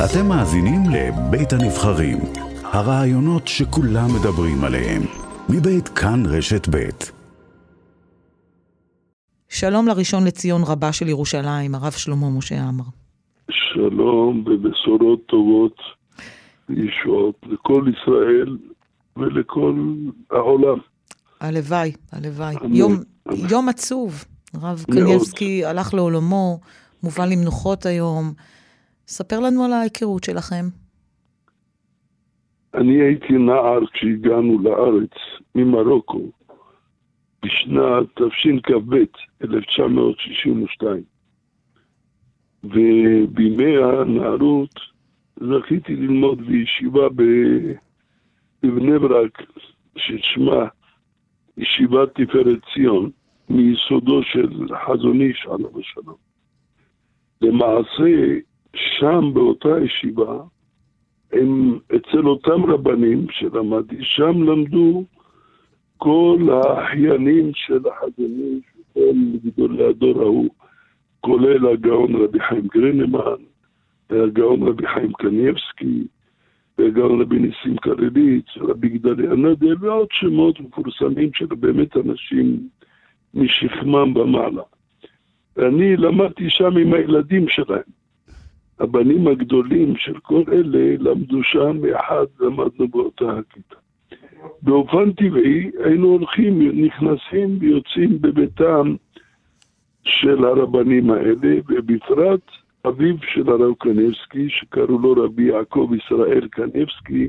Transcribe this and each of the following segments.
אתם מאזינים לבית הנבחרים, הרעיונות שכולם מדברים עליהם, מבית כאן רשת בית. שלום לראשון לציון רבה של ירושלים, הרב שלמה משה עמר. שלום ובשורות טובות וישועות לכל ישראל ולכל העולם. הלוואי, הלוואי. יום, יום עצוב. הרב קניבסקי הלך לעולמו, מובא למנוחות היום. ספר לנו על ההיכרות שלכם. אני הייתי נער כשהגענו לארץ ממרוקו בשנת תשכ"ב, 1962. ובימי הנערות זכיתי ללמוד בישיבה בבני ברק, ששמה ישיבת תפארת ציון, מיסודו של חזון איש עליו השלום. למעשה, שם באותה ישיבה, הם אצל אותם רבנים שלמדתי, שם למדו כל האחיינים של החזון איש, כל גדולי הדור ההוא, כולל הגאון רבי חיים גרינמן, הגאון רבי חיים קניבסקי, והגאון רבי ניסים קרליץ, רבי גדליה נדל, ועוד שמות מפורסמים של באמת אנשים משכמם במעלה. ואני למדתי שם עם הילדים שלהם. הבנים הגדולים של כל אלה למדו שם, יחד למדנו באותה הכיתה. באופן טבעי היינו הולכים, נכנסים ויוצאים בביתם של הרבנים האלה, ובפרט אביו של הרב קניבסקי, שקראו לו רבי יעקב ישראל קניבסקי,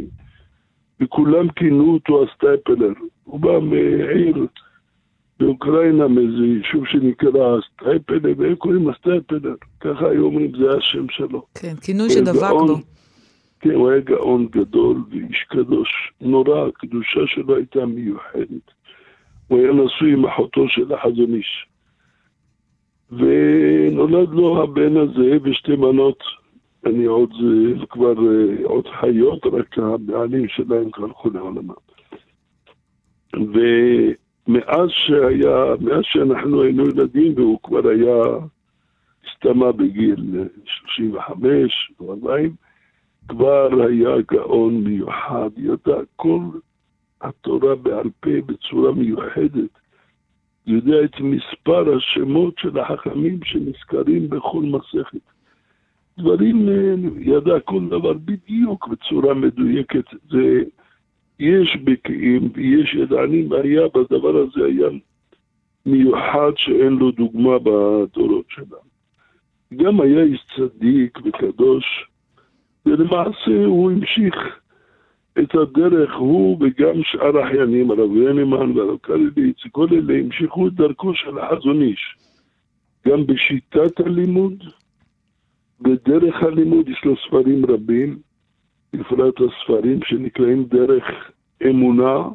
וכולם כינו אותו הסטייפלר. הוא בא מעיר באוקראינה, מאיזה יישוב שנקרא סטייפלר, והם קוראים לו סטייפלר, ככה היו אומרים, זה השם שלו. כן, כינוי שדבק בו. כן, הוא היה גאון גדול ואיש קדוש, נורא, הקדושה שלו הייתה מיוחדת. הוא היה נשוי עם אחותו של החזון איש. ונולד לו הבן הזה ושתי בנות, אני עוד, כבר עוד חיות, רק הבעלים שלהם הלכו לעולמם. ומאז שהיה, מאז שאנחנו היינו ילדים והוא כבר היה, הסתמה בגיל 35 או 40, כבר היה גאון מיוחד, ידע כל התורה בעל פה בצורה מיוחדת. יודע את מספר השמות של החכמים שנזכרים בכל מסכת. דברים, ידע כל דבר בדיוק בצורה מדויקת. זה, יש בקיאים ויש ידענים, היה בדבר הזה היה מיוחד שאין לו דוגמה בדורות שלנו. גם היה איש צדיק וקדוש, ולמעשה הוא המשיך את הדרך, הוא וגם שאר האחיינים, הרב ינמן והרב קרליץ, כל אלה המשיכו את דרכו של החזון איש. גם בשיטת הלימוד, בדרך הלימוד, יש לו ספרים רבים, בפרט הספרים שנקראים דרך אמונה,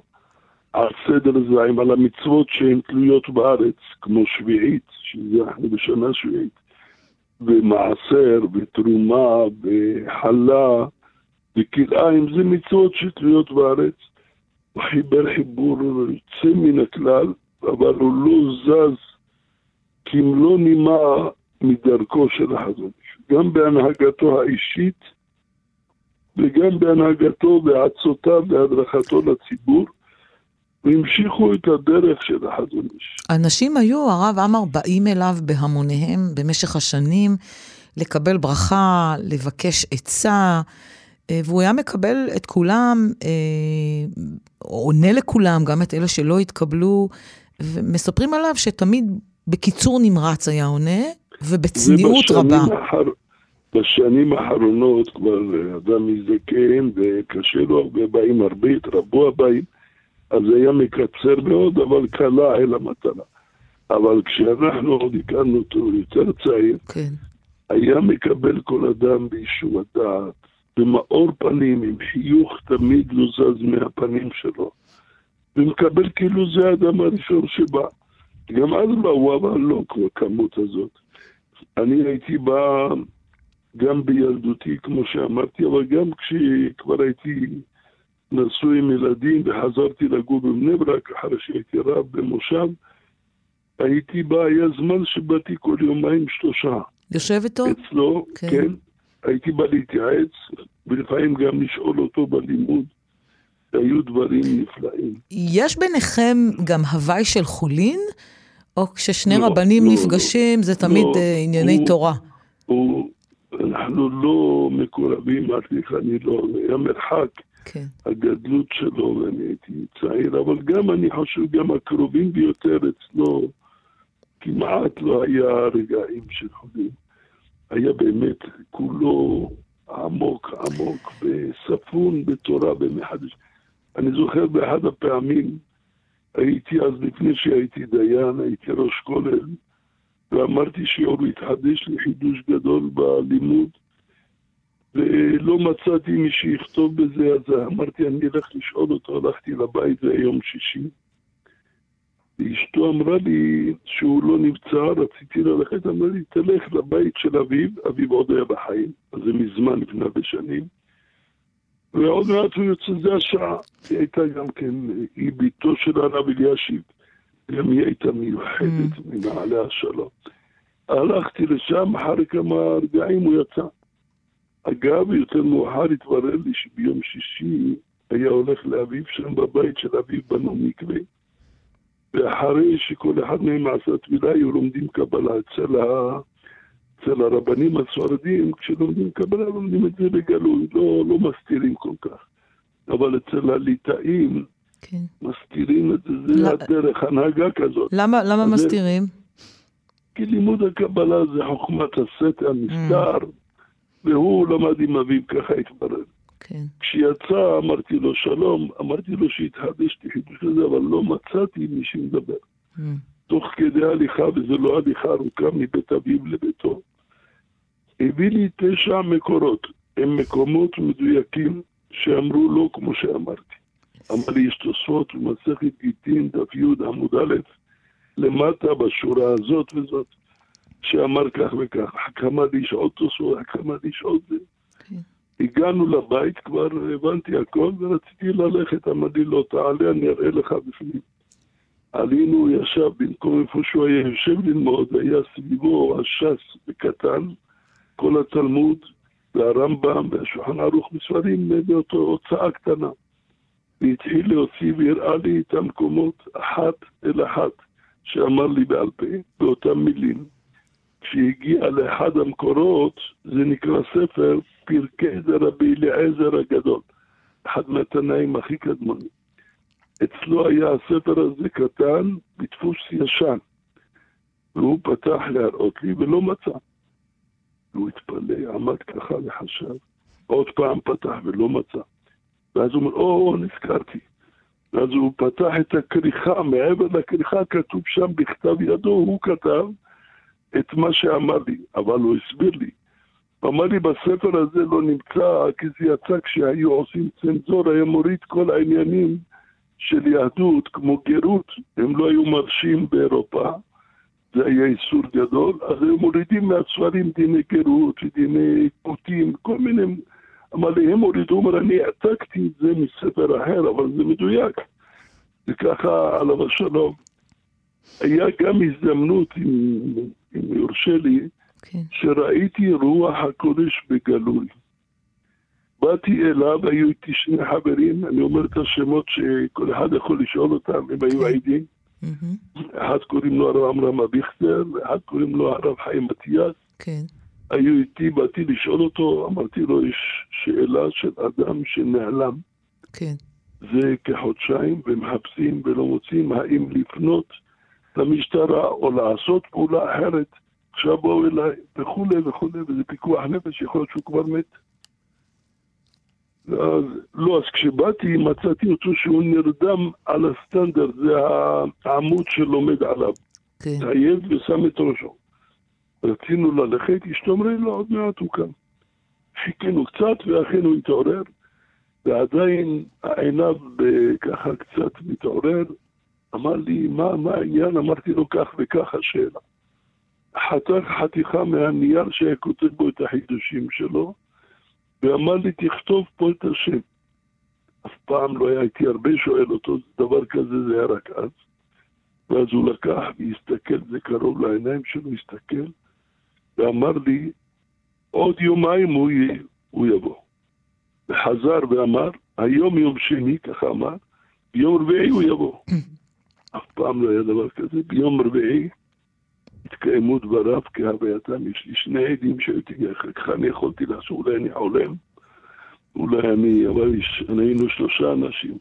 על סדר זין, על המצוות שהן תלויות בארץ, כמו שביעית, שזה אנחנו בשנה שביעית, ומעשר, ותרומה, וחלה, וכלאיים זה מצוות שתלויות בארץ. הוא חיבר חיבור יוצא מן הכלל, אבל הוא לא זז כמלוא נימה מדרכו של החזון. גם בהנהגתו האישית וגם בהנהגתו בעצותיו והדרכתו לציבור. והמשיכו את הדרך של החזון איש. אנשים היו, הרב עמר, באים אליו בהמוניהם במשך השנים לקבל ברכה, לבקש עצה. אה, והוא היה מקבל את כולם, אה, עונה לכולם, גם את אלה שלא התקבלו, ומספרים עליו שתמיד בקיצור נמרץ היה עונה, ובצניעות רבה. אחר, בשנים האחרונות כבר אדם מזדקן וקשה לו הרבה באים, הרבה התרבו הבאים, אז היה מקצר מאוד, אבל קלה אל המטרה. אבל כשאנחנו עוד הכרנו אותו יותר צעיר, כן. היה מקבל כל אדם באישור הדעת, במאור פנים, עם חיוך תמיד לא זז מהפנים שלו, ומקבל כאילו זה האדם הראשון שבא. גם אז באו, אבל לא כמו הכמות הזאת. אני הייתי בא גם בילדותי, כמו שאמרתי, אבל גם כשכבר הייתי נשוי עם ילדים וחזרתי לגור בבני ברק, אחרי שהייתי רב במושב, הייתי בא, היה זמן שבאתי כל יומיים שלושה. יושב איתו? אצלו, כן. כן. הייתי בא להתייעץ, ולפעמים גם לשאול אותו בלימוד. היו דברים נפלאים. יש ביניכם גם הוואי של חולין? או כששני לא, רבנים לא, נפגשים, לא, זה תמיד לא, ענייני הוא, תורה? הוא, אנחנו לא מקורבים, לך, אני לא, היה מרחק. כן. הגדלות שלו, ואני הייתי צעיר, אבל גם, אני חושב, גם הקרובים ביותר אצלו, כמעט לא היה רגעים של חולים. היה באמת כולו עמוק עמוק, בספון, בתורה, במחדש. אני זוכר באחד הפעמים, הייתי אז, לפני שהייתי דיין, הייתי ראש כולל, ואמרתי שיעור התחדש לי חידוש גדול בלימוד, ולא מצאתי מי שיכתוב בזה, אז אמרתי, אני אלך לשאול אותו, הלכתי לבית, זה יום שישי. ואשתו אמרה לי שהוא לא נמצא, רציתי ללכת, אמרה לי, תלך לבית של אביו, אביו עוד היה בחיים, אז זה מזמן, לפני הרבה שנים. ועוד מעט הוא יוצא, זה השעה. היא הייתה גם כן, היא בתו של הרב אלישיב, גם היא הייתה מיוחדת mm. מנעלי השלום. הלכתי לשם, אחרי כמה רגעים הוא יצא. אגב, יותר מאוחר התברר לי שביום שישי היה הולך לאביו שם בבית של אביו בנו מקווה. ואחרי שכל אחד מהם עשה טבילה, היו לומדים קבלה אצל, ה... אצל הרבנים הספרדים, כשלומדים קבלה לומדים את זה בגלוי, לא, לא מסתירים כל כך. אבל אצל הליטאים כן. מסתירים את זה, זה לא... הדרך, הנהגה כזאת. למה, למה מסתירים? כי לימוד הקבלה זה חוכמת הסתר, mm. והוא למד עם אביו, ככה התברר. כן. כשיצא אמרתי לו שלום, אמרתי לו שהתחדש לי חידוש הזה, אבל לא מצאתי מי שמדבר. Mm. תוך כדי הליכה, וזה לא הליכה ארוכה מבית אביו לביתו, הביא לי תשע מקורות. הם מקומות מדויקים שאמרו לא כמו שאמרתי. אמר לי, יש תוספות במסכת גיטין, דף י' עמוד א', למטה בשורה הזאת וזאת, שאמר כך וכך. כמה לי עוד תוספות, כמה לי עוד זה. הגענו לבית, כבר הבנתי הכל, ורציתי ללכת, אמר לי, לא, תעלה, אני אראה לך בפנים. עלינו, הוא ישב במקום איפה שהוא היה יושב ללמוד, היה סביבו הש"ס בקטן, כל התלמוד, והרמב"ם, והשולחן ערוך בספרים באותו הוצאה קטנה. והתחיל להוציא והראה לי את המקומות אחת אל אחת, שאמר לי בעל פה, באותם מילים. כשהגיע לאחד המקורות, זה נקרא ספר פרקי דרבי אליעזר הגדול, אחד מהתנאים הכי קדמונים. אצלו היה הספר הזה קטן בדפוס ישן, והוא פתח להראות לי ולא מצא. והוא התפלא, עמד ככה וחשב, עוד פעם פתח ולא מצא. ואז הוא אומר, או, נזכרתי. ואז הוא פתח את הכריכה, מעבר לכריכה כתוב שם בכתב ידו, הוא כתב את מה שאמר לי, אבל הוא הסביר לי. הוא אמר לי, בספר הזה לא נמצא, כי זה יצא כשהיו עושים צנזור, היה מוריד כל העניינים של יהדות, כמו גרות, הם לא היו מרשים באירופה, זה היה איסור גדול, אז היו מורידים מהספרים דיני גרות ודיני קוטים, כל מיני... אמר לי, הם הורידו, הוא אומר, אני העתקתי את זה מספר אחר, אבל זה מדויק. וככה, עליו השלום. היה גם הזדמנות, אם, אם יורשה לי, okay. כן. שראיתי רוח הקודש בגלוי. באתי אליו, היו איתי שני חברים, אני אומר את השמות שכל אחד יכול לשאול אותם, הם היו כן. עדים. Mm-hmm. אחד קוראים לו הרב עמרם אביכטר, ואחד קוראים לו הרב חיים מתיאס. היו איתי, באתי לשאול אותו, אמרתי לו, יש שאלה של אדם שנעלם. כן. זה כחודשיים, ומחפשים ולא מוצאים האם לפנות למשטרה או לעשות פעולה אחרת. עכשיו בואו אליי, וכולי וכולי, וזה פיקוח נפש, יכול להיות שהוא כבר מת. ואז, לא, אז כשבאתי מצאתי אותו שהוא נרדם על הסטנדרט, זה העמוד שלומד עליו. כן. התעייף ושם את ראשו. רצינו ללכת, אשתו לי, לא, עוד מעט הוא קם. חיכינו קצת, ואכן הוא התעורר, ועדיין עיניו ככה קצת מתעורר. אמר לי, מה, מה העניין? אמרתי לו, כך וכך השאלה. חתך חתיכה מהנייר שהיה כותב בו את החידושים שלו, ואמר לי, תכתוב פה את השם. אף פעם לא הייתי הרבה שואל אותו, דבר כזה זה היה רק אז. ואז הוא לקח והסתכל, זה קרוב לעיניים שלו, הסתכל, ואמר לי, עוד יומיים הוא, י... הוא יבוא. וחזר ואמר, היום יום שני, ככה אמר, ביום רביעי הוא יבוא. אף פעם לא היה דבר כזה. ביום רביעי התקיימו דבריו כהווייתם. יש לי שני עדים שהייתי, ככה אני יכולתי לעשות, אולי אני חולם, אולי אני, אבל היינו שלושה אנשים.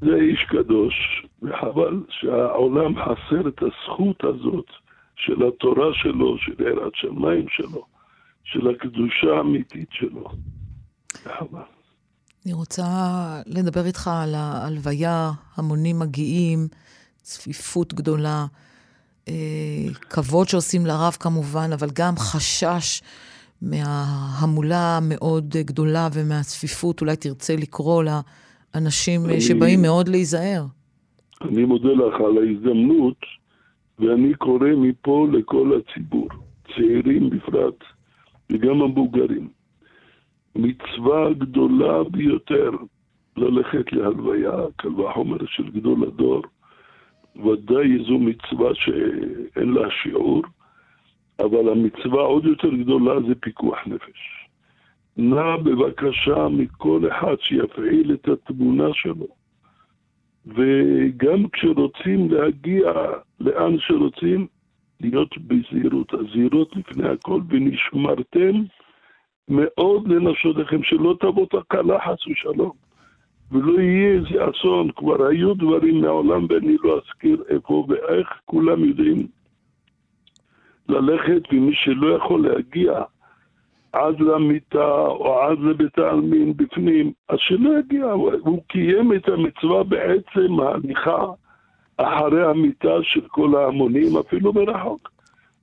זה איש קדוש, וחבל שהעולם חסר את הזכות הזאת של התורה שלו, של יראת שמיים שלו, של הקדושה האמיתית שלו. אני רוצה לדבר איתך על ההלוויה, המונים מגיעים, צפיפות גדולה, אה, כבוד שעושים לרב כמובן, אבל גם חשש מההמולה המאוד גדולה ומהצפיפות, אולי תרצה לקרוא לאנשים אני, שבאים מאוד להיזהר. אני מודה לך על ההזדמנות, ואני קורא מפה לכל הציבור, צעירים בפרט, וגם המבוגרים. מצווה גדולה ביותר ללכת להלוויה, קל וחומר של גדול הדור. ודאי זו מצווה שאין לה שיעור, אבל המצווה עוד יותר גדולה זה פיקוח נפש. נא בבקשה מכל אחד שיפעיל את התמונה שלו. וגם כשרוצים להגיע לאן שרוצים, להיות בזהירות. הזהירות לפני הכל, ונשמרתם מאוד לנפשותיכם, שלא תבוא תקלה חס ושלום. ולא יהיה איזה אסון, כבר היו דברים מעולם ואני לא אזכיר איפה ואיך, כולם יודעים ללכת, ומי שלא יכול להגיע עד למיטה או עד לבית העלמין בפנים, אז שלא יגיע, הוא קיים את המצווה בעצם ההליכה אחרי המיטה של כל ההמונים, אפילו מרחוק.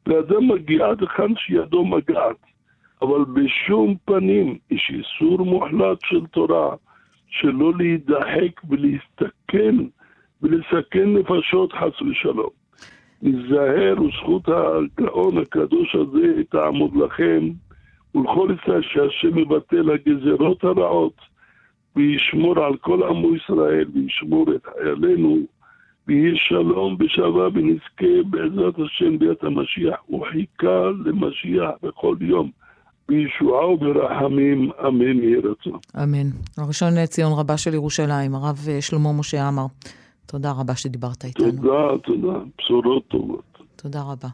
ואדם מגיע עד היכן שידו מגעת. אבל בשום פנים יש איסור מוחלט של תורה שלא להידחק ולהסתכן ולסכן נפשות חס ושלום. ניזהר וזכות הגאון הקדוש הזה תעמוד לכם ולכל ישראל שהשם יבטל הגזרות הרעות וישמור על כל עמו ישראל וישמור את חיילינו ויהיה שלום ושווה ונזכה בעזרת השם ביאת המשיח וחיכה למשיח בכל יום. בישועה וברחמים, אמן יהי רצון. אמן. הראשון לציון רבה של ירושלים, הרב שלמה משה עמר, תודה רבה שדיברת איתנו. תודה, תודה. בשורות טובות. תודה רבה.